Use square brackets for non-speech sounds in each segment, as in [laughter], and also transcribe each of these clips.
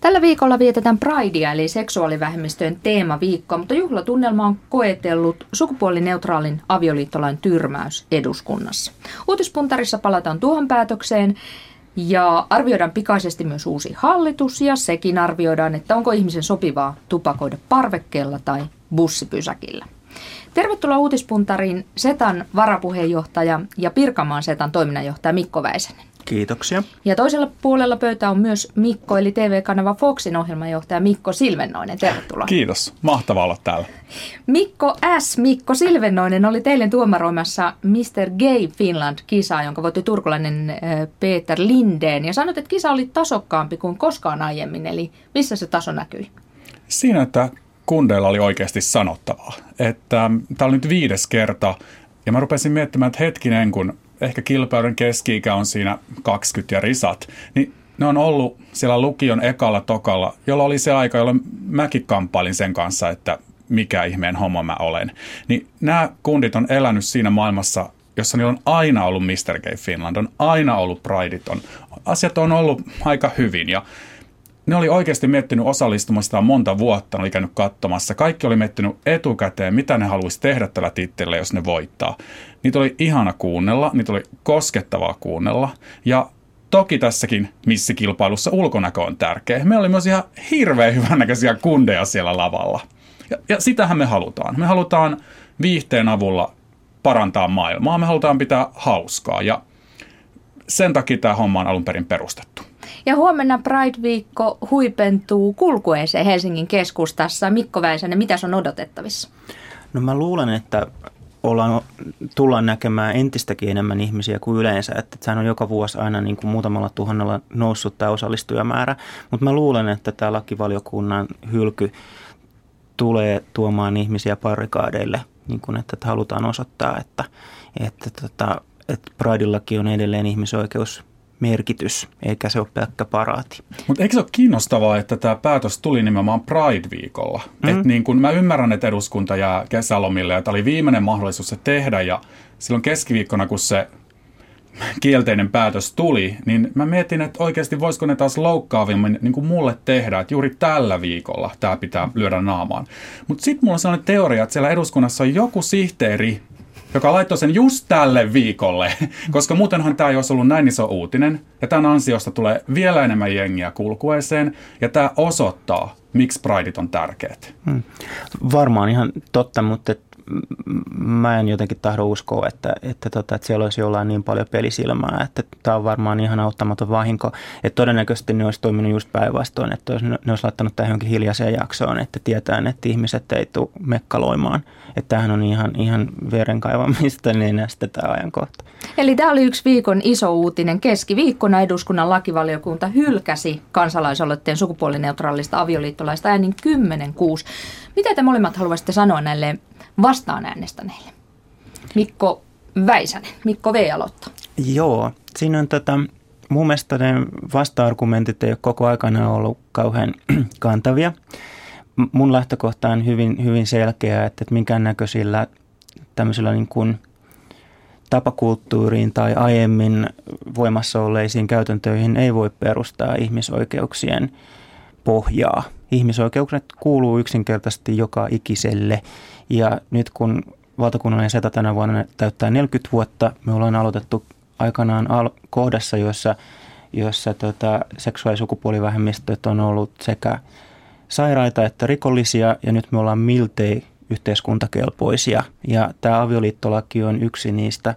Tällä viikolla vietetään Pridea eli seksuaalivähemmistöjen teemaviikkoa, mutta juhlatunnelma on koetellut sukupuolineutraalin avioliittolain tyrmäys eduskunnassa. Uutispuntarissa palataan tuohon päätökseen ja arvioidaan pikaisesti myös uusi hallitus ja sekin arvioidaan, että onko ihmisen sopivaa tupakoida parvekkeella tai bussipysäkillä. Tervetuloa uutispuntariin Setan varapuheenjohtaja ja Pirkamaan Setan toiminnanjohtaja Mikko Väisänen. Kiitoksia. Ja toisella puolella pöytä on myös Mikko, eli TV-kanava Foxin ohjelmanjohtaja Mikko Silvennoinen. Tervetuloa. Kiitos. Mahtavaa olla täällä. Mikko S. Mikko Silvennoinen oli teille tuomaroimassa Mr. Gay Finland-kisaa, jonka voitti turkulainen Peter Lindeen. Ja sanoit, että kisa oli tasokkaampi kuin koskaan aiemmin, eli missä se taso näkyi? Siinä, että kundeilla oli oikeasti sanottavaa. Että tämä oli nyt viides kerta, ja mä rupesin miettimään, että hetkinen, kun ehkä kilpailun keski-ikä on siinä 20 ja risat, niin ne on ollut siellä lukion ekalla tokalla, jolla oli se aika, jolloin mäkin kamppailin sen kanssa, että mikä ihmeen homma mä olen. Niin nämä kundit on elänyt siinä maailmassa, jossa niillä on aina ollut Mr. Gay Finland, on aina ollut Prideiton. Asiat on ollut aika hyvin ja ne oli oikeasti miettinyt osallistumista monta vuotta, ne oli käynyt katsomassa. Kaikki oli miettinyt etukäteen, mitä ne haluaisi tehdä tällä tittelillä, jos ne voittaa. Niitä oli ihana kuunnella, niitä oli koskettavaa kuunnella. Ja toki tässäkin missikilpailussa ulkonäkö on tärkeä. Meillä oli myös ihan hirveän hyvännäköisiä kundeja siellä lavalla. Ja, ja sitähän me halutaan. Me halutaan viihteen avulla parantaa maailmaa. Me halutaan pitää hauskaa ja sen takia tämä homma on alun perin perustettu. Ja huomenna Pride-viikko huipentuu kulkueeseen Helsingin keskustassa. Mikko Väisänen, mitä on odotettavissa? No mä luulen, että ollaan, tullaan näkemään entistäkin enemmän ihmisiä kuin yleensä. Että sehän on joka vuosi aina niin kuin muutamalla tuhannella noussut tämä osallistujamäärä. Mutta mä luulen, että tämä lakivaliokunnan hylky tulee tuomaan ihmisiä parikaadeille, niin kuin että halutaan osoittaa, että, että, tota, että Prideillakin on edelleen ihmisoikeus merkitys, eikä se ole pelkkä paraati. Mutta eikö se ole kiinnostavaa, että tämä päätös tuli nimenomaan Pride-viikolla? Mm. Et niin kun mä ymmärrän, että eduskunta jää kesälomille, ja tämä oli viimeinen mahdollisuus se tehdä, ja silloin keskiviikkona, kun se kielteinen päätös tuli, niin mä mietin, että oikeasti voisiko ne taas loukkaavimmin niin kuin mulle tehdä, että juuri tällä viikolla tämä pitää lyödä naamaan. Mutta sitten mulla on sellainen teoria, että siellä eduskunnassa on joku sihteeri, joka laittoi sen just tälle viikolle, [laughs] koska muutenhan tämä ei olisi ollut näin iso uutinen. Ja tämän ansiosta tulee vielä enemmän jengiä kulkueeseen, ja tämä osoittaa, miksi Prideit on tärkeät. Hmm. Varmaan ihan totta, mutta mä en jotenkin tahdo uskoa, että, että, tota, että siellä olisi jollain niin paljon pelisilmää, että tämä on varmaan ihan auttamaton vahinko. Että todennäköisesti ne olisi toiminut just päinvastoin, että ne olisi laittanut tähän johonkin hiljaiseen jaksoon, että tietää, että ihmiset ei tule mekkaloimaan. Että tämähän on ihan, ihan verenkaivamista [laughs] nenästä tämä ajankohta. Eli tämä oli yksi viikon iso uutinen. Keskiviikkona eduskunnan lakivaliokunta hylkäsi kansalaisaloitteen sukupuolineutraalista avioliittolaista äänin 10-6. Mitä te molemmat haluaisitte sanoa näille vastaan äänestäneille? Mikko Väisänen, Mikko V. aloittaa. Joo, siinä on tätä, mun mielestä ne vasta-argumentit ei ole koko aikana ollut kauhean [clears throat] kantavia. Mun lähtökohta on hyvin, hyvin selkeä, että, että minkään näköisillä tämmöisillä niin kuin tapakulttuuriin tai aiemmin voimassa olleisiin käytäntöihin ei voi perustaa ihmisoikeuksien pohjaa. Ihmisoikeukset kuuluu yksinkertaisesti joka ikiselle ja nyt kun valtakunnallinen SETA tänä vuonna täyttää 40 vuotta, me ollaan aloitettu aikanaan al- kohdassa, jossa, jossa tota, seksuaali- ja sukupuolivähemmistöt on ollut sekä sairaita että rikollisia, ja nyt me ollaan miltei yhteiskuntakelpoisia. Ja tämä avioliittolaki on yksi niistä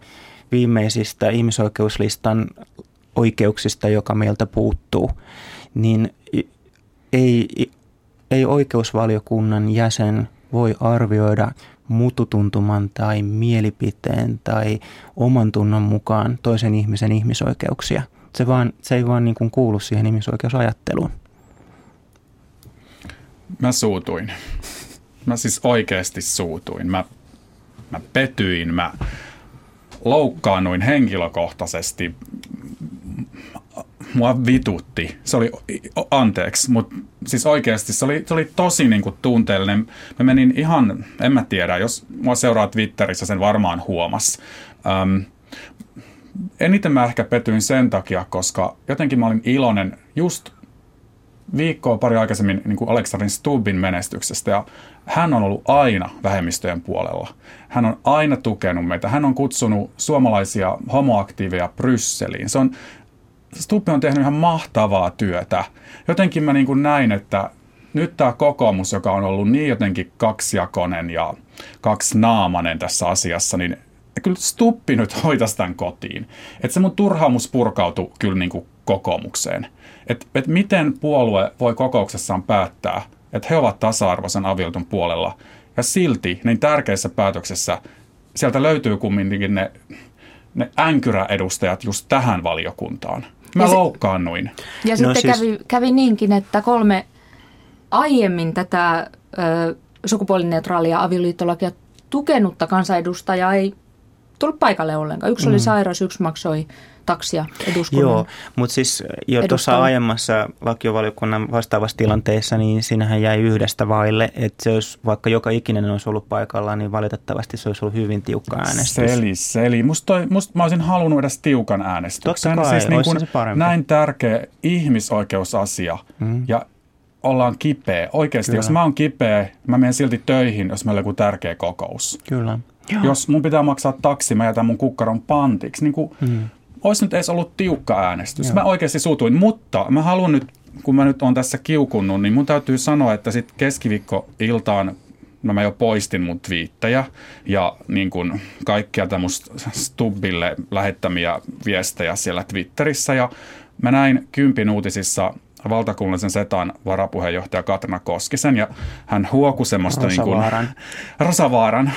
viimeisistä ihmisoikeuslistan oikeuksista, joka meiltä puuttuu. Niin ei, ei oikeusvaliokunnan jäsen voi arvioida mututuntuman tai mielipiteen tai oman tunnon mukaan toisen ihmisen ihmisoikeuksia. Se, vaan, se ei vaan niin kuin kuulu siihen ihmisoikeusajatteluun. Mä suutuin. Mä siis oikeasti suutuin. Mä, mä petyin, mä loukkaannuin henkilökohtaisesti mua vitutti. Se oli, anteeksi, mutta siis oikeasti se oli, se oli tosi niin kuin tunteellinen. Mä menin ihan, en mä tiedä, jos mua seuraa Twitterissä, sen varmaan huomas. Ähm, eniten mä ehkä petyin sen takia, koska jotenkin mä olin iloinen just viikkoa pari aikaisemmin niin kuin Aleksarin Stubbin menestyksestä ja hän on ollut aina vähemmistöjen puolella. Hän on aina tukenut meitä. Hän on kutsunut suomalaisia homoaktiiveja Brysseliin. Se on, Stubbi on tehnyt ihan mahtavaa työtä. Jotenkin mä niin kuin näin, että nyt tämä kokoomus, joka on ollut niin jotenkin kaksijakonen ja kaksinaamainen tässä asiassa, niin kyllä Stuppi nyt hoitaisi tämän kotiin. Että se mun turhaamus purkautui kyllä niin kuin kokoomukseen. Että et miten puolue voi kokouksessaan päättää, että he ovat tasa-arvoisen avioliiton puolella. Ja silti niin tärkeissä päätöksessä sieltä löytyy kumminkin ne, ne änkyräedustajat just tähän valiokuntaan. Mä ja loukkaannuin. Ja no sitten siis... kävi, kävi niinkin, että kolme aiemmin tätä ö, sukupuolineutraalia avioliittolakia tukenutta kansanedustajaa ei tullut paikalle ollenkaan. Yksi oli mm. sairas, yksi maksoi taksia eduskunnan Joo, mutta siis jo tuossa aiemmassa lakiovaliokunnan vastaavassa tilanteessa, niin sinähän jäi yhdestä vaille, että se olisi, vaikka joka ikinen olisi ollut paikalla, niin valitettavasti se olisi ollut hyvin tiukka äänestys. Seli, seli. Musta, toi, musta mä olisin halunnut edes tiukan äänestyksen. Totta kai, siis niin kuin se parempi. näin tärkeä ihmisoikeusasia mm. ja ollaan kipeä. Oikeasti, Kyllä. jos mä oon kipeä, mä menen silti töihin, jos meillä on joku tärkeä kokous. Kyllä. Joo. Jos mun pitää maksaa taksi, mä jätän mun kukkaron pantiksi. Niin kuin, mm. Olisi nyt edes ollut tiukka äänestys. Joo. Mä oikeasti suutuin, mutta mä haluan nyt, kun mä nyt on tässä kiukunnut, niin mun täytyy sanoa, että sitten keskiviikko-iltaan no mä jo poistin mun twiittejä ja niin kuin kaikkia tämmöistä Stubbille lähettämiä viestejä siellä Twitterissä ja mä näin Kympin uutisissa valtakunnallisen setan varapuheenjohtaja Katrina Koskisen ja hän huoku semmoista Rosavaaran. Niin kuin, Rosavaaran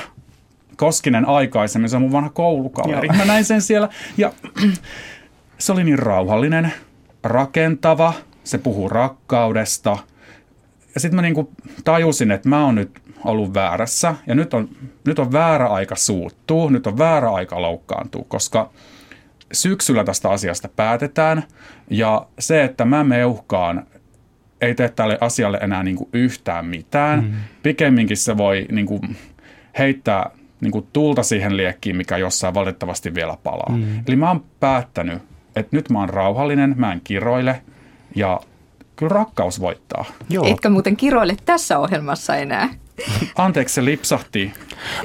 Koskinen aikaisemmin, se on mun vanha koulukaveri. Joo. Mä näin sen siellä ja [clears throat] se oli niin rauhallinen, rakentava, se puhuu rakkaudesta. Ja sitten mä niinku tajusin, että mä oon nyt ollut väärässä ja nyt on, nyt on väärä aika suuttuu, nyt on väärä aika loukkaantua, koska syksyllä tästä asiasta päätetään ja se, että mä meuhkaan, ei tee tälle asialle enää niinku yhtään mitään. Mm. Pikemminkin se voi niinku heittää niin kuin tulta siihen liekkiin, mikä jossain valitettavasti vielä palaa. Mm. Eli mä oon päättänyt, että nyt mä oon rauhallinen, mä en kiroile ja kyllä rakkaus voittaa. Joo. Etkä muuten kiroile tässä ohjelmassa enää. [laughs] Anteeksi, se lipsahti.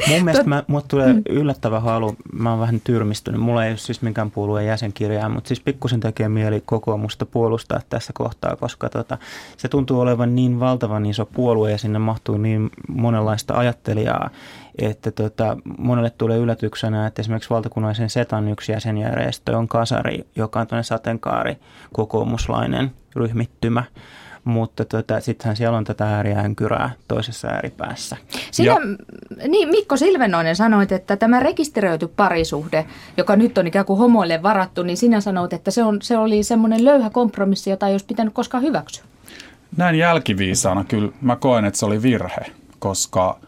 Mun mielestä mä, mulle tulee mm. yllättävä halu, mä oon vähän tyrmistynyt, mulla ei ole siis minkään puolueen jäsenkirjaa, mutta siis pikkusen tekee mieli kokoomusta puolustaa tässä kohtaa, koska tota, se tuntuu olevan niin valtavan iso puolue ja sinne mahtuu niin monenlaista ajattelijaa, että tota, monelle tulee yllätyksenä, että esimerkiksi valtakunnallisen SETAn yksi jäsenjärjestö on Kasari, joka on tuonne sateenkaari kokoomuslainen ryhmittymä mutta tota, sittenhän siellä on tätä ääriäänkyrää toisessa ääripäässä. Sinä, niin, Mikko Silvenoinen sanoit, että tämä rekisteröity parisuhde, joka nyt on ikään kuin homoille varattu, niin sinä sanoit, että se, on, se oli semmoinen löyhä kompromissi, jota ei olisi pitänyt koskaan hyväksyä. Näin jälkiviisaana kyllä mä koen, että se oli virhe, koska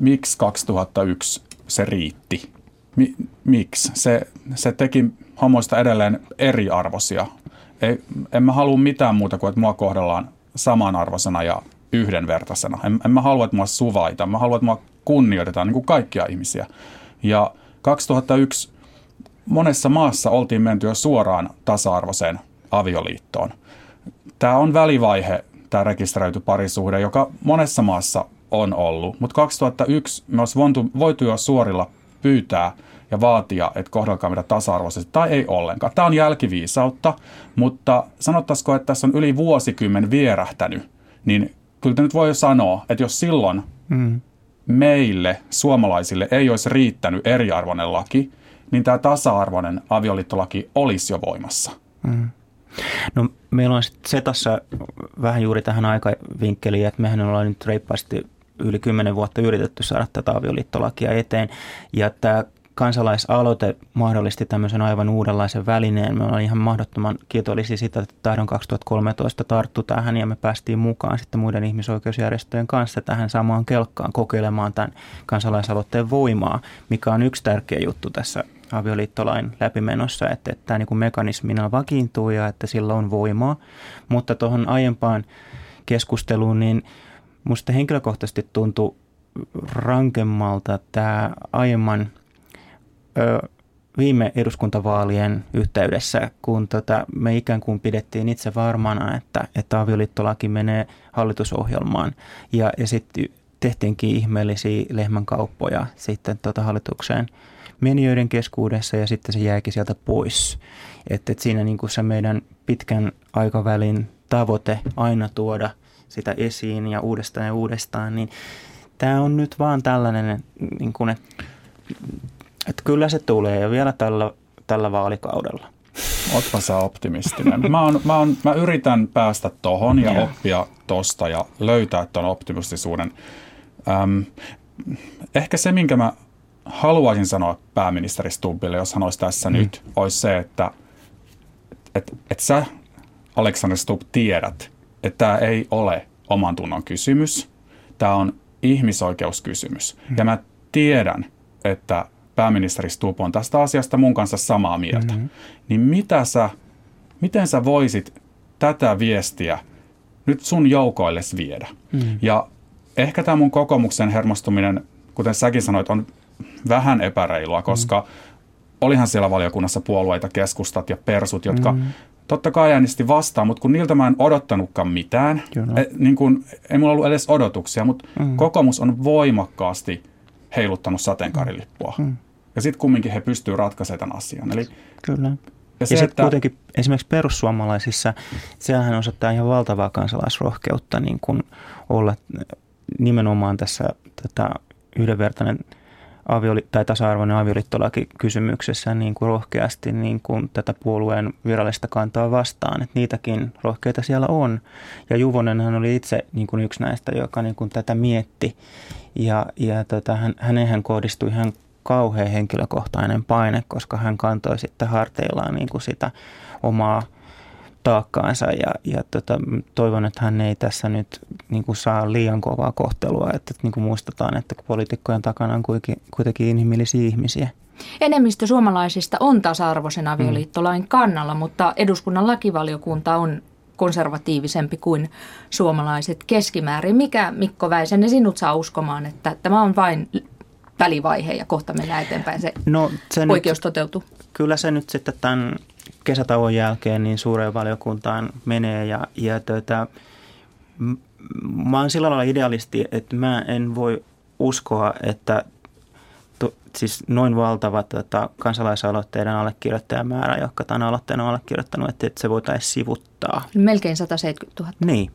miksi 2001 se riitti? Mi, miksi? Se, se teki homoista edelleen eriarvoisia ei, en mä halua mitään muuta kuin, että mua kohdellaan samanarvoisena ja yhdenvertaisena. En, en mä halua, että mua suvaita. Mä haluan, että mua kunnioitetaan niin kuin kaikkia ihmisiä. Ja 2001 monessa maassa oltiin menty jo suoraan tasa-arvoiseen avioliittoon. Tämä on välivaihe, tämä rekisteröity parisuhde, joka monessa maassa on ollut. Mutta 2001 me olisi voitu, jo suorilla pyytää – ja vaatia, että kohdelkaa meitä tasa-arvoisesti, tai ei ollenkaan. Tämä on jälkiviisautta, mutta sanottaisiko, että tässä on yli vuosikymmen vierähtänyt, niin kyllä nyt voi jo sanoa, että jos silloin mm. meille, suomalaisille, ei olisi riittänyt eriarvoinen laki, niin tämä tasa-arvoinen avioliittolaki olisi jo voimassa. Mm. No, meillä on sitten Setassa vähän juuri tähän aikavinkkeliin, että mehän ollaan nyt reippaasti yli kymmenen vuotta yritetty saada tätä avioliittolakia eteen. Ja tämä kansalaisaloite mahdollisti tämmöisen aivan uudenlaisen välineen. Me ollaan ihan mahdottoman kiitollisia siitä, että tahdon 2013 tarttu tähän ja me päästiin mukaan sitten muiden ihmisoikeusjärjestöjen kanssa tähän samaan kelkkaan kokeilemaan tämän kansalaisaloitteen voimaa, mikä on yksi tärkeä juttu tässä avioliittolain läpimenossa, että, että tämä niin mekanismina vakiintuu ja että sillä on voimaa. Mutta tuohon aiempaan keskusteluun, niin musta henkilökohtaisesti tuntui rankemmalta tämä aiemman ö, viime eduskuntavaalien yhteydessä, kun tota, me ikään kuin pidettiin itse varmana, että, että avioliittolaki menee hallitusohjelmaan ja, ja sitten tehtiinkin ihmeellisiä lehmänkauppoja sitten tota hallitukseen menijöiden keskuudessa ja sitten se jäikin sieltä pois. Että et siinä niin se meidän pitkän aikavälin tavoite aina tuoda sitä esiin ja uudestaan ja uudestaan, niin tämä on nyt vaan tällainen, niin kuin, että, että kyllä se tulee ja vielä tällä, tällä vaalikaudella. Ootpa sä optimistinen. Mä, on, mä, on, mä yritän päästä tohon ja oppia tosta ja löytää ton optimistisuuden. Öm, ehkä se, minkä mä haluaisin sanoa pääministeri Stubbille, jos hän olisi tässä mm. nyt, olisi se, että et, et sä, Alexander Stubb, tiedät, että tämä ei ole oman tunnon kysymys. Tämä on ihmisoikeuskysymys. Mm. Ja mä tiedän, että pääministeri Stubb on tästä asiasta mun kanssa samaa mieltä. Mm-hmm. Niin mitä sä, miten sä voisit tätä viestiä nyt sun joukoilles viedä? Mm. Ja ehkä tämä mun kokoomuksen hermostuminen, kuten säkin sanoit, on vähän epäreilua, koska mm. olihan siellä valiokunnassa puolueita, keskustat ja persut, jotka mm. totta kai äänesti vastaan, mutta kun niiltä mä en odottanutkaan mitään, e, niin kun, ei mulla ollut edes odotuksia, mutta mm. kokoomus on voimakkaasti heiluttanut sateenkaarilippua. Mm. Ja sitten kumminkin he pystyvät ratkaisemaan tämän asian. Eli Kyllä. Ja, ja sitten että... kuitenkin esimerkiksi perussuomalaisissa, sehän osoittaa ihan valtavaa kansalaisrohkeutta niin kuin olla nimenomaan tässä tätä yhdenvertainen – avioli- tai tasa-arvoinen avioliittolaki kysymyksessä niin kuin rohkeasti niin kuin tätä puolueen virallista kantaa vastaan. Että niitäkin rohkeita siellä on. Ja Juvonenhan oli itse niin kuin yksi näistä, joka niin kuin tätä mietti. Ja, ja tota, hän, häneen kohdistui ihan kauhean henkilökohtainen paine, koska hän kantoi sitten harteillaan niin kuin sitä omaa – taakkaansa ja, ja tota, toivon, että hän ei tässä nyt niin kuin saa liian kovaa kohtelua, että, että niin kuin muistetaan, että poliitikkojen takana on kuitenkin, kuitenkin inhimillisiä ihmisiä. Enemmistö suomalaisista on tasa-arvoisen avioliittolain kannalla, mutta eduskunnan lakivaliokunta on konservatiivisempi kuin suomalaiset keskimäärin. Mikä Mikko Väisänen sinut saa uskomaan, että tämä on vain välivaihe ja kohta mennään eteenpäin, se, no, se oikeus nyt, toteutuu? Kyllä se nyt sitten tämän kesätauon jälkeen niin suureen valiokuntaan menee ja, ja tuota, mä oon sillä lailla idealisti, että mä en voi uskoa, että to, siis noin valtava tota, kansalaisaloitteiden allekirjoittajamäärä, joka tämän aloitteen on allekirjoittanut, että, että se voitaisiin sivuttaa. Melkein 170 000. Niin.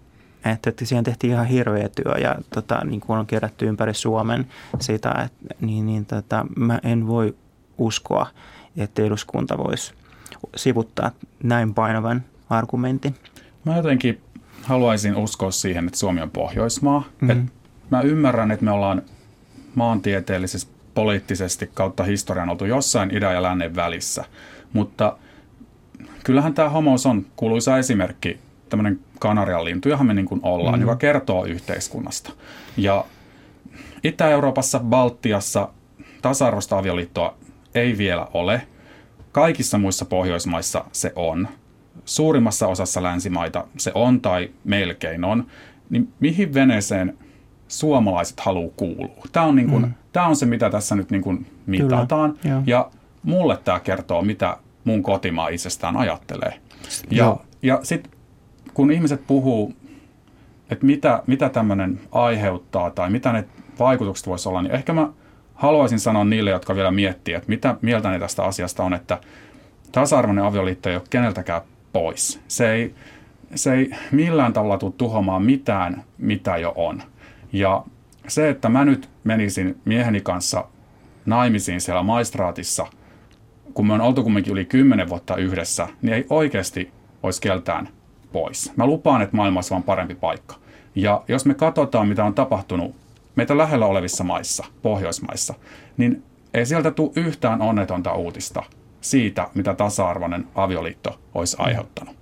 Että, että siihen tehtiin ihan hirveä työ ja tota, niin kuin on kerätty ympäri Suomen sitä, että, niin, niin tota, mä en voi uskoa, että eduskunta voisi sivuttaa näin painavan argumentin? Mä jotenkin haluaisin uskoa siihen, että Suomi on Pohjoismaa. Mm-hmm. Et mä ymmärrän, että me ollaan maantieteellisesti, poliittisesti kautta historian oltu jossain idän ja lännen välissä. Mutta kyllähän tämä homous on kuuluisa esimerkki, tämmöinen kanarian lintu, johon me niin kuin ollaan, mm-hmm. joka kertoo yhteiskunnasta. Ja Itä-Euroopassa, Baltiassa tasa-arvoista avioliittoa ei vielä ole – Kaikissa muissa Pohjoismaissa se on. Suurimmassa osassa länsimaita se on tai melkein on. Niin mihin veneeseen suomalaiset haluaa kuulua? Tämä on, niin kuin, mm. tämä on se, mitä tässä nyt niin kuin mitataan. Kyllä, ja mulle tämä kertoo, mitä mun kotimaa itsestään ajattelee. Ja, ja sitten kun ihmiset puhuu, että mitä, mitä tämmöinen aiheuttaa tai mitä ne vaikutukset voisi olla, niin ehkä mä – haluaisin sanoa niille, jotka vielä miettii, että mitä mieltä ne tästä asiasta on, että tasa-arvoinen avioliitto ei ole keneltäkään pois. Se ei, se ei millään tavalla tule tuhoamaan mitään, mitä jo on. Ja se, että mä nyt menisin mieheni kanssa naimisiin siellä maistraatissa, kun me on oltu kumminkin yli kymmenen vuotta yhdessä, niin ei oikeasti olisi keltään pois. Mä lupaan, että maailmassa on parempi paikka. Ja jos me katsotaan, mitä on tapahtunut meitä lähellä olevissa maissa, Pohjoismaissa, niin ei sieltä tule yhtään onnetonta uutista siitä, mitä tasa-arvoinen avioliitto olisi aiheuttanut.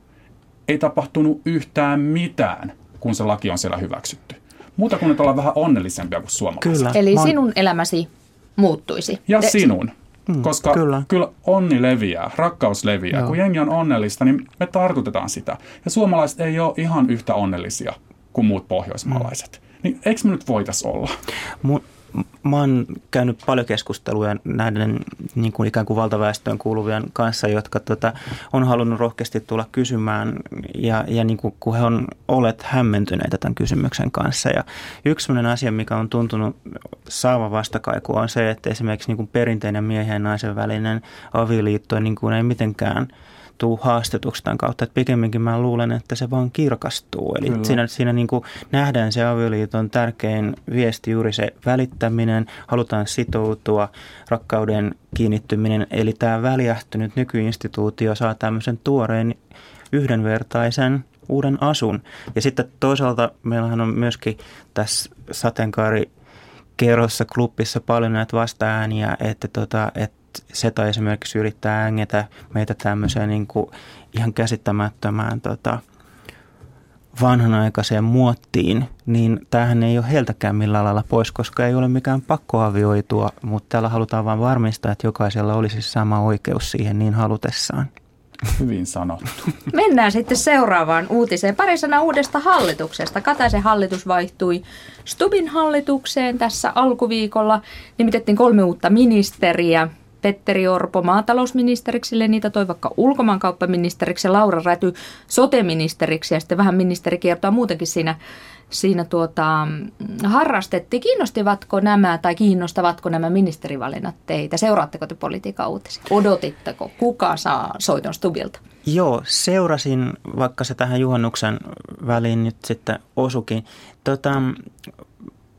Ei tapahtunut yhtään mitään, kun se laki on siellä hyväksytty. Muuta kuin, että ollaan vähän onnellisempia kuin suomalaiset. Kyllä. Eli sinun elämäsi muuttuisi. Ja De- sinun. Mm, koska kyllä. kyllä onni leviää, rakkaus leviää. Joo. Kun jengi on onnellista, niin me tartutetaan sitä. Ja suomalaiset ei ole ihan yhtä onnellisia kuin muut pohjoismaalaiset. Mm. Niin eikö me nyt voitais olla? Mun, mä oon käynyt paljon keskusteluja näiden niin kuin ikään kuin valtaväestöön kuuluvien kanssa, jotka tota, on halunnut rohkeasti tulla kysymään ja, ja niin kuin, kun he on olleet hämmentyneitä tämän kysymyksen kanssa. Ja yksi sellainen asia, mikä on tuntunut saava vastakaiku on se, että esimerkiksi niin kuin perinteinen miehen ja naisen välinen avioliitto niin kuin ei mitenkään – tuu haastetuksi tämän kautta. Että pikemminkin mä luulen, että se vaan kirkastuu. Eli Kyllä. siinä, siinä niin kuin nähdään se avioliiton tärkein viesti juuri se välittäminen, halutaan sitoutua, rakkauden kiinnittyminen. Eli tämä väliähtynyt nykyinstituutio saa tämmöisen tuoreen yhdenvertaisen uuden asun. Ja sitten toisaalta meillähän on myöskin tässä sateenkaari kerrossa klubissa paljon näitä vastaääniä, että, tota, että SETA esimerkiksi yrittää ängetä meitä tämmöiseen niin kuin ihan käsittämättömään tota, vanhanaikaiseen muottiin, niin tämähän ei ole heiltäkään millään lailla pois, koska ei ole mikään pakkoavioitua, mutta täällä halutaan vain varmistaa, että jokaisella olisi sama oikeus siihen niin halutessaan. Hyvin sanottu. [laughs] Mennään sitten seuraavaan uutiseen. Pari sana uudesta hallituksesta. Kataisen hallitus vaihtui Stubin hallitukseen tässä alkuviikolla. Nimitettiin kolme uutta ministeriä. Petteri Orpo maatalousministeriksi, niitä toi vaikka ulkomaankauppaministeriksi Laura Räty soteministeriksi ja sitten vähän ministeri kiertoa muutenkin siinä, siinä tuota, harrastettiin. Kiinnostivatko nämä tai kiinnostavatko nämä ministerivalinnat teitä? Seuraatteko te politiikan uutisia? Odotitteko? Kuka saa soiton Stubilta? Joo, seurasin, vaikka se tähän juhannuksen väliin nyt sitten osukin. Tota,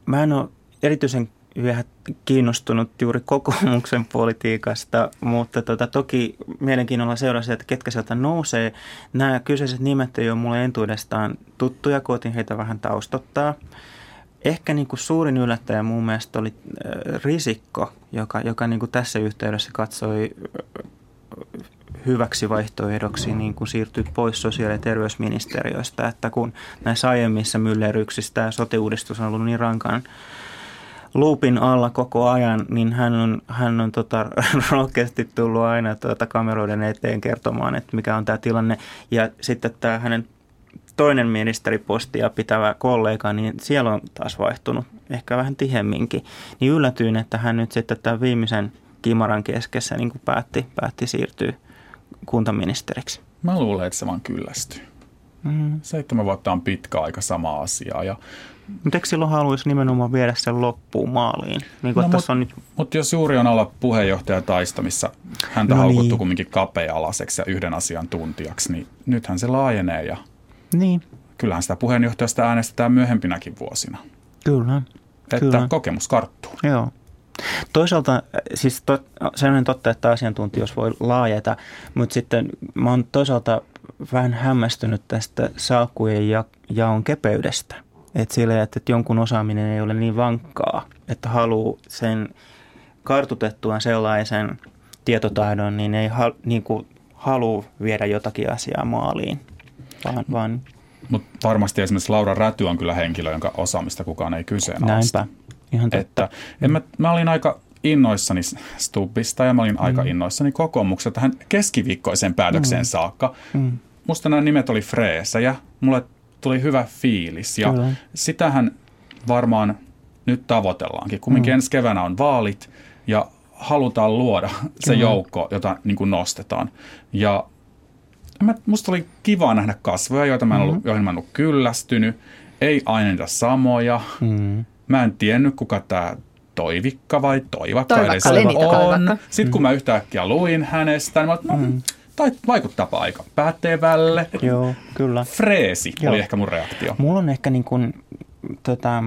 mä en ole erityisen vähän kiinnostunut juuri kokoomuksen [laughs] politiikasta, mutta tota, toki mielenkiinnolla seurasi, että ketkä sieltä nousee. Nämä kyseiset nimet ei ole mulle entuudestaan tuttuja, koitin heitä vähän taustottaa. Ehkä niin kuin suurin yllättäjä mun mielestä oli äh, Risikko, joka, joka niin kuin tässä yhteydessä katsoi äh, hyväksi vaihtoehdoksi niin kuin siirtyy pois sosiaali- ja terveysministeriöstä, että kun näissä aiemmissa myllerryksissä tämä sote-uudistus on ollut niin rankan loopin alla koko ajan, niin hän on, hän on tota, [laughs] rohkeasti tullut aina tuota kameroiden eteen kertomaan, että mikä on tämä tilanne. Ja sitten tämä hänen toinen ministeripostia pitävä kollega, niin siellä on taas vaihtunut ehkä vähän tihemminkin. Niin yllätyin, että hän nyt sitten tämän viimeisen kimaran keskessä niin päätti, päätti siirtyä kuntaministeriksi. Mä luulen, että se vaan kyllästyy. Mm. Seitsemän vuotta on pitkä aika sama asia ja mutta eikö silloin haluaisi nimenomaan viedä sen loppuun maaliin? Niin no, mutta nyt... mut jos suuri on olla puheenjohtaja taista, missä häntä no haukuttu niin. kumminkin kapea-alaseksi ja yhden asian tuntijaksi, niin nythän se laajenee ja niin. kyllähän sitä puheenjohtajasta äänestetään myöhempinäkin vuosina. Kyllä. Että Kyllä. kokemus karttuu. Joo. Toisaalta siis to, sellainen totta, että asiantuntijuus voi laajeta, mutta sitten mä oon toisaalta vähän hämmästynyt tästä salkkujen ja, jaon kepeydestä. Että sille, että jonkun osaaminen ei ole niin vankkaa, että haluaa sen kartutettuaan sellaisen tietotaidon, niin ei ha, niin kuin halua viedä jotakin asiaa maaliin, vaan, vaan mutta varmasti esimerkiksi Laura Räty on kyllä henkilö, jonka osaamista kukaan ei kyseenalaista. Näinpä, ihan totta. Että, en mä, mä olin aika innoissani Stubbista ja mä olin mm. aika innoissani kokoomuksesta tähän keskiviikkoiseen päätökseen mm. saakka. Mm. Musta nämä nimet oli freesejä. Mulle tuli hyvä fiilis ja Kyllä. sitähän varmaan nyt tavoitellaankin. Kumminkin mm. ensi keväänä on vaalit ja halutaan luoda se Kyllä. joukko, jota niin kuin nostetaan. Ja mä, musta oli kiva nähdä kasvoja, joita mä en ollut, mm-hmm. joihin mä en ollut kyllästynyt. Ei aina niitä samoja. Mm. Mä en tiennyt, kuka tämä Toivikka vai Toivakka, toivakka edes on. Toivakka. Sitten kun mä yhtäkkiä luin hänestä, niin mä no, mm tai vaikuttaapa aika pätevälle. Joo, kyllä. Freesi Joo. oli ehkä mun reaktio. Mulla on ehkä niin kuin, tota,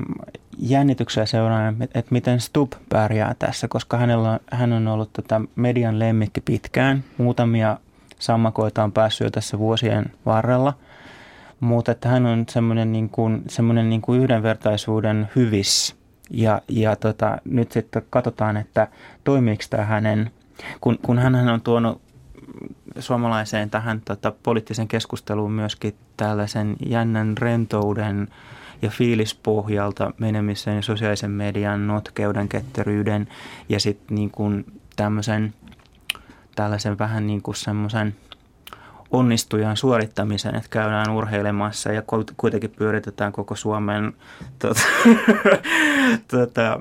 jännityksiä seuraava, että miten Stub pärjää tässä, koska hänellä, hän on ollut tota median lemmikki pitkään. Muutamia sammakoita on päässyt jo tässä vuosien varrella, mutta että hän on semmoinen, niin kuin, semmoinen niin kuin yhdenvertaisuuden hyvis. Ja, ja tota, nyt sitten katsotaan, että toimiiko tämä hänen, kun, kun hän on tuonut suomalaiseen tähän tota, poliittisen keskusteluun myöskin tällaisen jännän rentouden ja fiilispohjalta menemisen ja sosiaalisen median notkeuden, ketteryyden ja sitten niin kuin tämmöisen tällaisen vähän niin kuin semmoisen onnistujan suorittamisen, että käydään urheilemassa ja kuitenkin pyöritetään koko Suomen tuota, [laughs] tuota,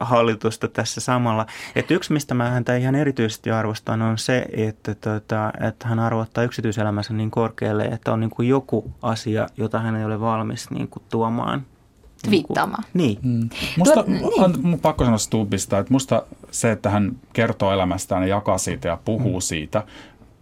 hallitusta tässä samalla. Et yksi, mistä mä häntä ihan erityisesti arvostan, on se, että, tuota, että hän arvottaa yksityiselämänsä niin korkealle, että on niin kuin joku asia, jota hän ei ole valmis niin kuin tuomaan Twiittaamaan. Niin. Mm. Musta, Tuo, niin. on pakko sanoa Stubbista, että musta se, että hän kertoo elämästään ja jakaa siitä ja puhuu mm. siitä,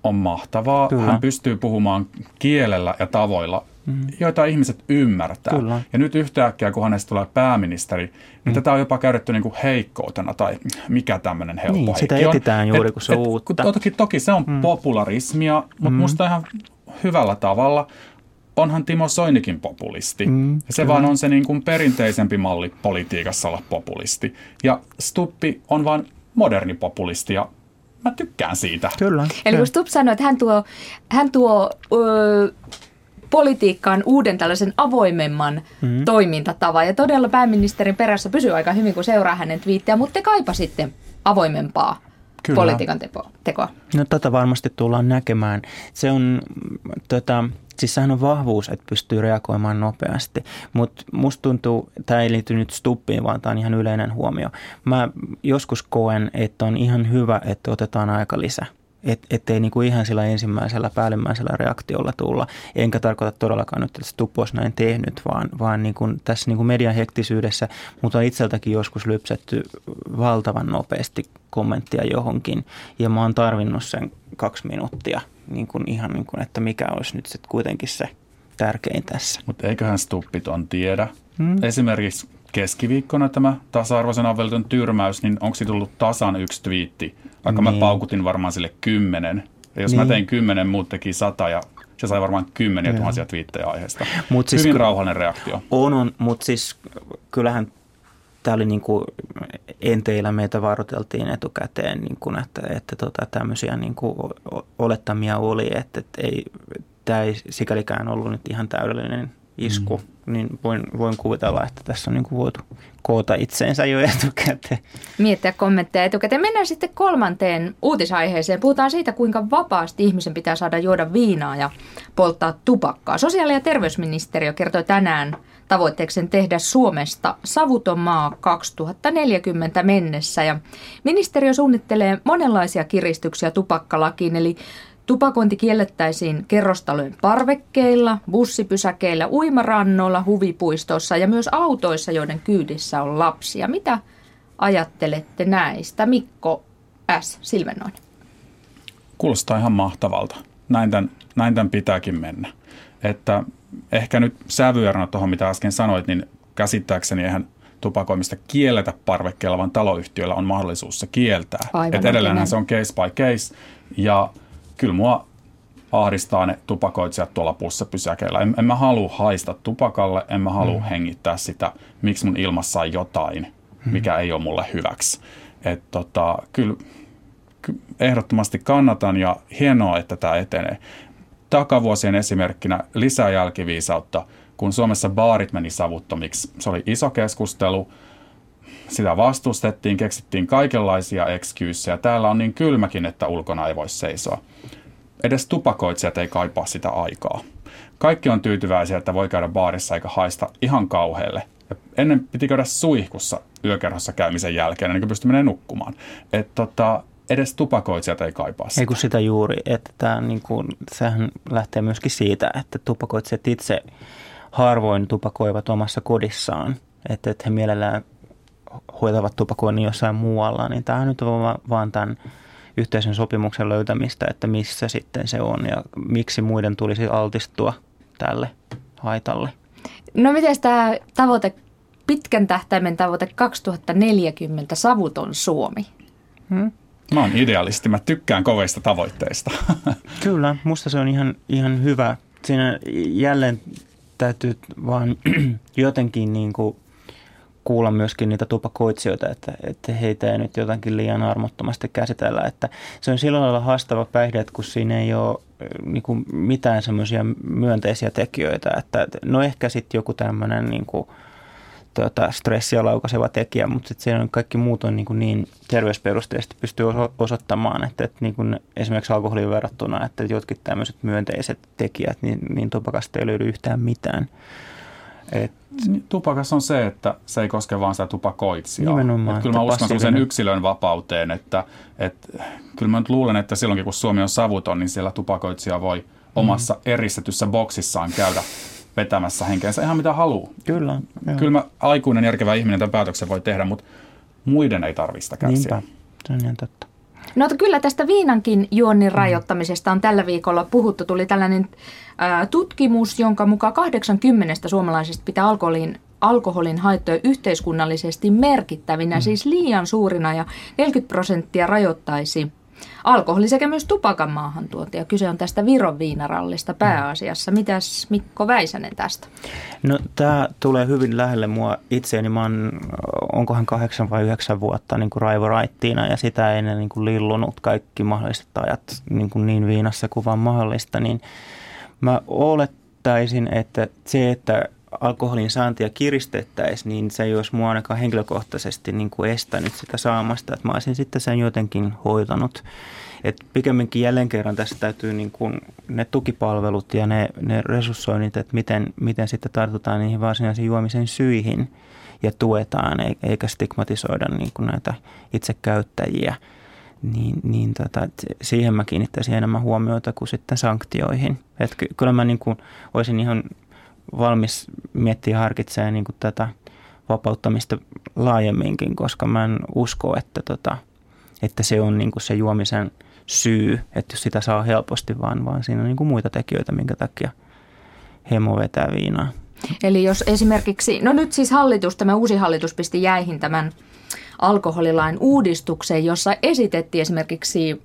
on mahtavaa. Kyllä. Hän pystyy puhumaan kielellä ja tavoilla, mm. joita ihmiset ymmärtää. Kyllä. Ja nyt yhtäkkiä, kun hänestä tulee pääministeri, niin mm. tätä on jopa käytetty niin kuin heikkoutena tai mikä tämmöinen helppo niin, sitä etsitään juuri, kun se on uutta. Toki, toki se on mm. popularismia, mutta mm. musta ihan hyvällä tavalla – onhan Timo Soinikin populisti. Mm, se kyllä. vaan on se niin kuin perinteisempi malli politiikassa olla populisti. Ja Stuppi on vaan moderni populisti ja mä tykkään siitä. Kyllä. Eli kun Stupp sanoi, että hän tuo, hän tuo öö, politiikkaan uuden tällaisen avoimemman mm-hmm. toimintatavan. Ja todella pääministerin perässä pysyy aika hyvin, kun seuraa hänen twiittejä, mutta te kaipasitte avoimempaa Kyllä. politiikan tekoa. No tätä varmasti tullaan näkemään. Se on, tota, Siis sehän on vahvuus, että pystyy reagoimaan nopeasti, mutta musta tuntuu, tämä ei liity nyt stuppiin, vaan tämä on ihan yleinen huomio. Mä joskus koen, että on ihan hyvä, että otetaan aika lisää et, ettei niinku ihan sillä ensimmäisellä päällimmäisellä reaktiolla tulla. Enkä tarkoita todellakaan nyt, että Stubb olisi näin tehnyt, vaan, vaan niinku tässä niinku median hektisyydessä, mutta on itseltäkin joskus lypsetty valtavan nopeasti kommenttia johonkin. Ja mä oon tarvinnut sen kaksi minuuttia, niin kuin ihan niin kuin, että mikä olisi nyt sitten kuitenkin se tärkein tässä. Mutta eiköhän Stuppit on tiedä. Hmm. Esimerkiksi keskiviikkona tämä tasa-arvoisen avioliiton tyrmäys, niin onko siitä tullut tasan yksi twiitti? Vaikka niin. mä paukutin varmaan sille kymmenen. Ja jos niin. mä tein kymmenen, muut teki sata ja se sai varmaan kymmeniä Joo. tuhansia twiittejä aiheesta. Mut siis, Hyvin rauhallinen reaktio. On, on mutta siis kyllähän tämä oli niin kuin enteillä meitä varoiteltiin etukäteen, niin kuin, että, että tota, tämmöisiä niin kuin olettamia oli, että, että ei, tämä ei sikälikään ollut nyt ihan täydellinen isku, mm. Niin voin, voin kuvitella, että tässä on niin kuin voitu koota itseensä jo etukäteen. Miettiä kommentteja etukäteen. Mennään sitten kolmanteen uutisaiheeseen. Puhutaan siitä, kuinka vapaasti ihmisen pitää saada juoda viinaa ja polttaa tupakkaa. Sosiaali- ja terveysministeriö kertoi tänään tavoitteeksi tehdä Suomesta savuton maa 2040 mennessä. Ja ministeriö suunnittelee monenlaisia kiristyksiä tupakkalakiin, eli Tupakointi kiellettäisiin kerrostalojen parvekkeilla, bussipysäkeillä, uimarannoilla, huvipuistoissa ja myös autoissa, joiden kyydissä on lapsia. Mitä ajattelette näistä? Mikko S. Silvennoinen. Kuulostaa ihan mahtavalta. Näin tämän, näin tämän pitääkin mennä. Että ehkä nyt sävyerona tuohon, mitä äsken sanoit, niin käsittääkseni eihän tupakoimista kielletä parvekkeella, vaan taloyhtiöillä on mahdollisuus se kieltää. Että edelleenhän se on case by case. Ja kyllä mua ahdistaa ne tupakoitsijat tuolla bussipysäkeillä. En, en mä halua haista tupakalle, en mä halua mm. hengittää sitä, miksi mun ilmassa on jotain, mikä mm. ei ole mulle hyväksi. Et tota, kyllä, kyllä ehdottomasti kannatan ja hienoa, että tämä etenee. Takavuosien esimerkkinä lisää jälkiviisautta, kun Suomessa baarit meni savuttomiksi. Se oli iso keskustelu, sitä vastustettiin, keksittiin kaikenlaisia excuseja. Täällä on niin kylmäkin, että ulkona ei voi seisoa. Edes tupakoitsijat ei kaipaa sitä aikaa. Kaikki on tyytyväisiä, että voi käydä baarissa eikä haista ihan kauheelle. Ja ennen piti käydä suihkussa yökerhossa käymisen jälkeen, ennen kuin pystyi menemään nukkumaan. Et tota, edes tupakoitsijat ei kaipaa sitä. Ei kun sitä juuri, että tämä, niin kuin, sehän lähtee myöskin siitä, että tupakoitsijat itse harvoin tupakoivat omassa kodissaan. Että, että he mielellään hoitavat tupakoinnin jossain muualla, niin tämä nyt on vaan tämän yhteisen sopimuksen löytämistä, että missä sitten se on ja miksi muiden tulisi altistua tälle haitalle. No miten tämä tavoite, pitkän tähtäimen tavoite 2040 savuton Suomi? Hmm? Mä oon idealisti, mä tykkään kovista tavoitteista. [laughs] Kyllä, musta se on ihan, ihan hyvä. Siinä jälleen täytyy vaan [clears throat] jotenkin niin kuin kuulla myöskin niitä tupakoitsijoita, että, että heitä ei nyt jotenkin liian armottomasti käsitellä. Että se on sillä lailla haastava päihde, että kun siinä ei ole niin kuin mitään semmoisia myönteisiä tekijöitä, että no ehkä sitten joku tämmöinen niin kuin tota, stressiä laukaiseva tekijä, mutta sitten siellä on kaikki muut on niin, niin terveysperusteisesti pystyy osoittamaan, että, että niin kuin esimerkiksi alkoholiin verrattuna, että jotkin tämmöiset myönteiset tekijät, niin, niin tupakasta ei löydy yhtään mitään. Et, Tupakas on se, että se ei koske vain sitä tupakoitsijaa. Nimenomaan. Et kyllä mä uskon sen yksilön vapauteen, että, että kyllä mä nyt luulen, että silloinkin kun Suomi on savuton, niin siellä tupakoitsija voi omassa mm. eristetyssä boksissaan käydä vetämässä henkeensä ihan mitä haluaa. Kyllä. Joo. Kyllä mä aikuinen järkevä ihminen tämän päätöksen voi tehdä, mutta muiden ei tarvista kärsiä. Niinpä, se on ihan totta. No kyllä tästä viinankin juonnin mm. rajoittamisesta on tällä viikolla puhuttu. Tuli tällainen ää, tutkimus, jonka mukaan 80 suomalaisista pitää alkoholin alkoholin haittoja yhteiskunnallisesti merkittävinä, mm. siis liian suurina ja 40 prosenttia rajoittaisi alkoholi sekä myös tupakan maahantuontia. Kyse on tästä Viron viinarallista pääasiassa. Mitäs Mikko Väisänen tästä? No tämä tulee hyvin lähelle mua itseäni. Mä oon, onkohan kahdeksan vai yhdeksän vuotta niin kuin Raivo Raittiina ja sitä ennen niin kuin lillunut kaikki mahdolliset ajat niin, kuin niin viinassa kuin vaan mahdollista. Niin mä olettaisin, että se, että alkoholin saantia kiristettäisiin, niin se ei olisi mua ainakaan henkilökohtaisesti niin kuin estänyt sitä saamasta. Että mä olisin sitten sen jotenkin hoitanut. Et pikemminkin jälleen kerran tässä täytyy niin kuin ne tukipalvelut ja ne, ne resurssoinnit, että miten, miten sitten tartutaan niihin varsinaisiin juomisen syihin ja tuetaan, eikä stigmatisoida niin kuin näitä itse käyttäjiä. Niin, niin tota, siihen mä kiinnittäisin enemmän huomiota kuin sitten sanktioihin. Et kyllä mä niin kuin olisin ihan valmis miettiä harkitsemaan niin kuin tätä vapauttamista laajemminkin, koska mä en usko, että, tota, että se on niin kuin se juomisen syy, että jos sitä saa helposti, vaan, vaan siinä on niin kuin muita tekijöitä, minkä takia hemo vetää viinaa. Eli jos esimerkiksi, no nyt siis hallitus, tämä uusi hallitus pisti jäihin tämän alkoholilain uudistuksen, jossa esitettiin esimerkiksi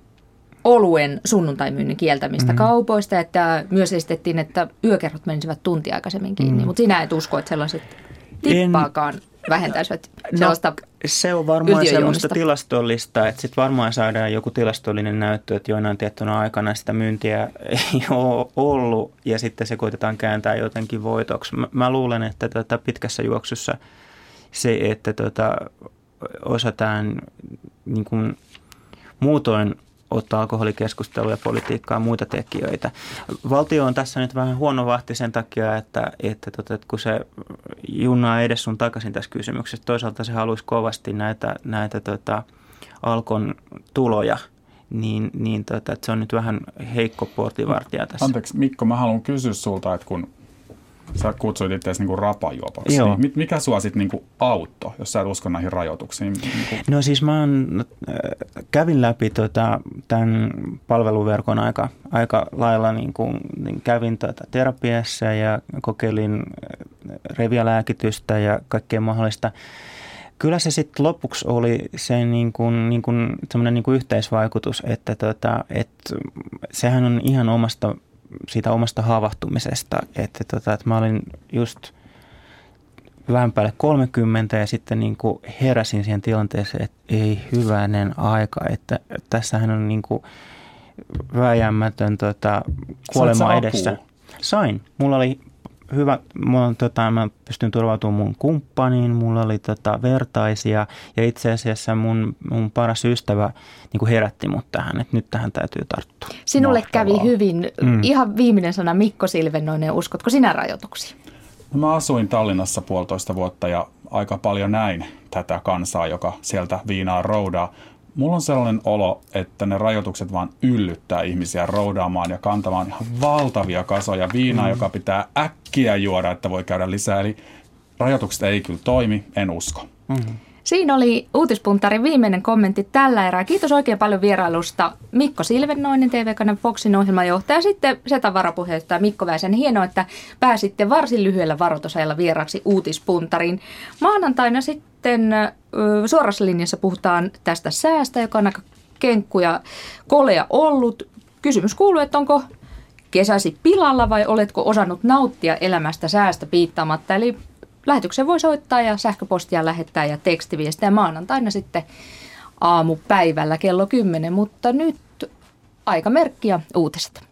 oluen sunnuntaimyynnin kieltämistä mm. kaupoista, että myös esitettiin, että yökerrot menisivät tunti aikaisemmin kiinni, mm. mutta sinä et usko, että sellaiset tippaakaan en, vähentäisivät no, sellaista no, Se on varmaan sellaista tilastollista, että sitten varmaan saadaan joku tilastollinen näyttö, että joinain tiettynä aikana sitä myyntiä [laughs] ei ole ollut ja sitten se koitetaan kääntää jotenkin voitoksi. Mä, mä luulen, että tota pitkässä juoksussa se, että tota, osataan niin kuin muutoin ottaa alkoholikeskustelua ja politiikkaa ja muita tekijöitä. Valtio on tässä nyt vähän huono vahti sen takia, että, että, tota, että kun se junnaa edes sun takaisin tässä kysymyksessä, toisaalta se haluaisi kovasti näitä, näitä tota, Alkon tuloja – niin, niin tota, että se on nyt vähän heikko portivartija tässä. Anteeksi Mikko, mä haluan kysyä sulta, että kun Sä kutsuit itseäsi niinku rapajuopaksi. Joo. Niin mikä sua sitten niinku auttoi, jos sä et usko näihin rajoituksiin? Niinku... No siis mä oon, äh, kävin läpi tota, tämän palveluverkon aika, aika lailla, niin kuin, niin kävin tota terapiassa ja kokeilin äh, revialääkitystä ja kaikkea mahdollista. Kyllä se sitten lopuksi oli se niin kuin, niin kuin, niin kuin yhteisvaikutus, että tota, et, sehän on ihan omasta siitä omasta havahtumisesta, että, tota, että mä olin just vähän päälle 30 ja sitten niin kuin heräsin siihen tilanteeseen, että ei hyvänen aika, että tässähän on niin kuin vääjäämätön tota, kuolema edessä. Sain. Mulla oli hyvä, mulla, tota, mä pystyn turvautumaan mun kumppaniin, mulla oli tota, vertaisia ja itse asiassa mun, mun paras ystävä niin kuin herätti mut tähän, että nyt tähän täytyy tarttua. Sinulle Mahtavaa. kävi hyvin. Mm. Ihan viimeinen sana Mikko Silvennoinen, uskotko sinä rajoituksiin? No mä asuin Tallinnassa puolitoista vuotta ja aika paljon näin tätä kansaa, joka sieltä viinaa roudaa. Mulla on sellainen olo, että ne rajoitukset vaan yllyttää ihmisiä roudaamaan ja kantamaan ihan valtavia kasoja viinaa, mm. joka pitää äkkiä juoda, että voi käydä lisää. Eli rajoitukset ei kyllä toimi, en usko. Mm. Siinä oli uutispuntarin viimeinen kommentti tällä erää. Kiitos oikein paljon vierailusta Mikko Silvennoinen, TV-kanava Foxin ohjelmajohtaja, sitten Setan varapuheenjohtaja Mikko Väisen. Hienoa, että pääsitte varsin lyhyellä varoitusajalla vieraksi uutispuntarin. Maanantaina sitten suorassa linjassa puhutaan tästä säästä, joka on aika kenkku ja kolea ollut. Kysymys kuuluu, että onko kesäsi pilalla vai oletko osannut nauttia elämästä säästä piittaamatta. Eli lähetyksen voi soittaa ja sähköpostia lähettää ja tekstiviestiä maanantaina sitten aamupäivällä kello 10, mutta nyt aikamerkki ja uutiset.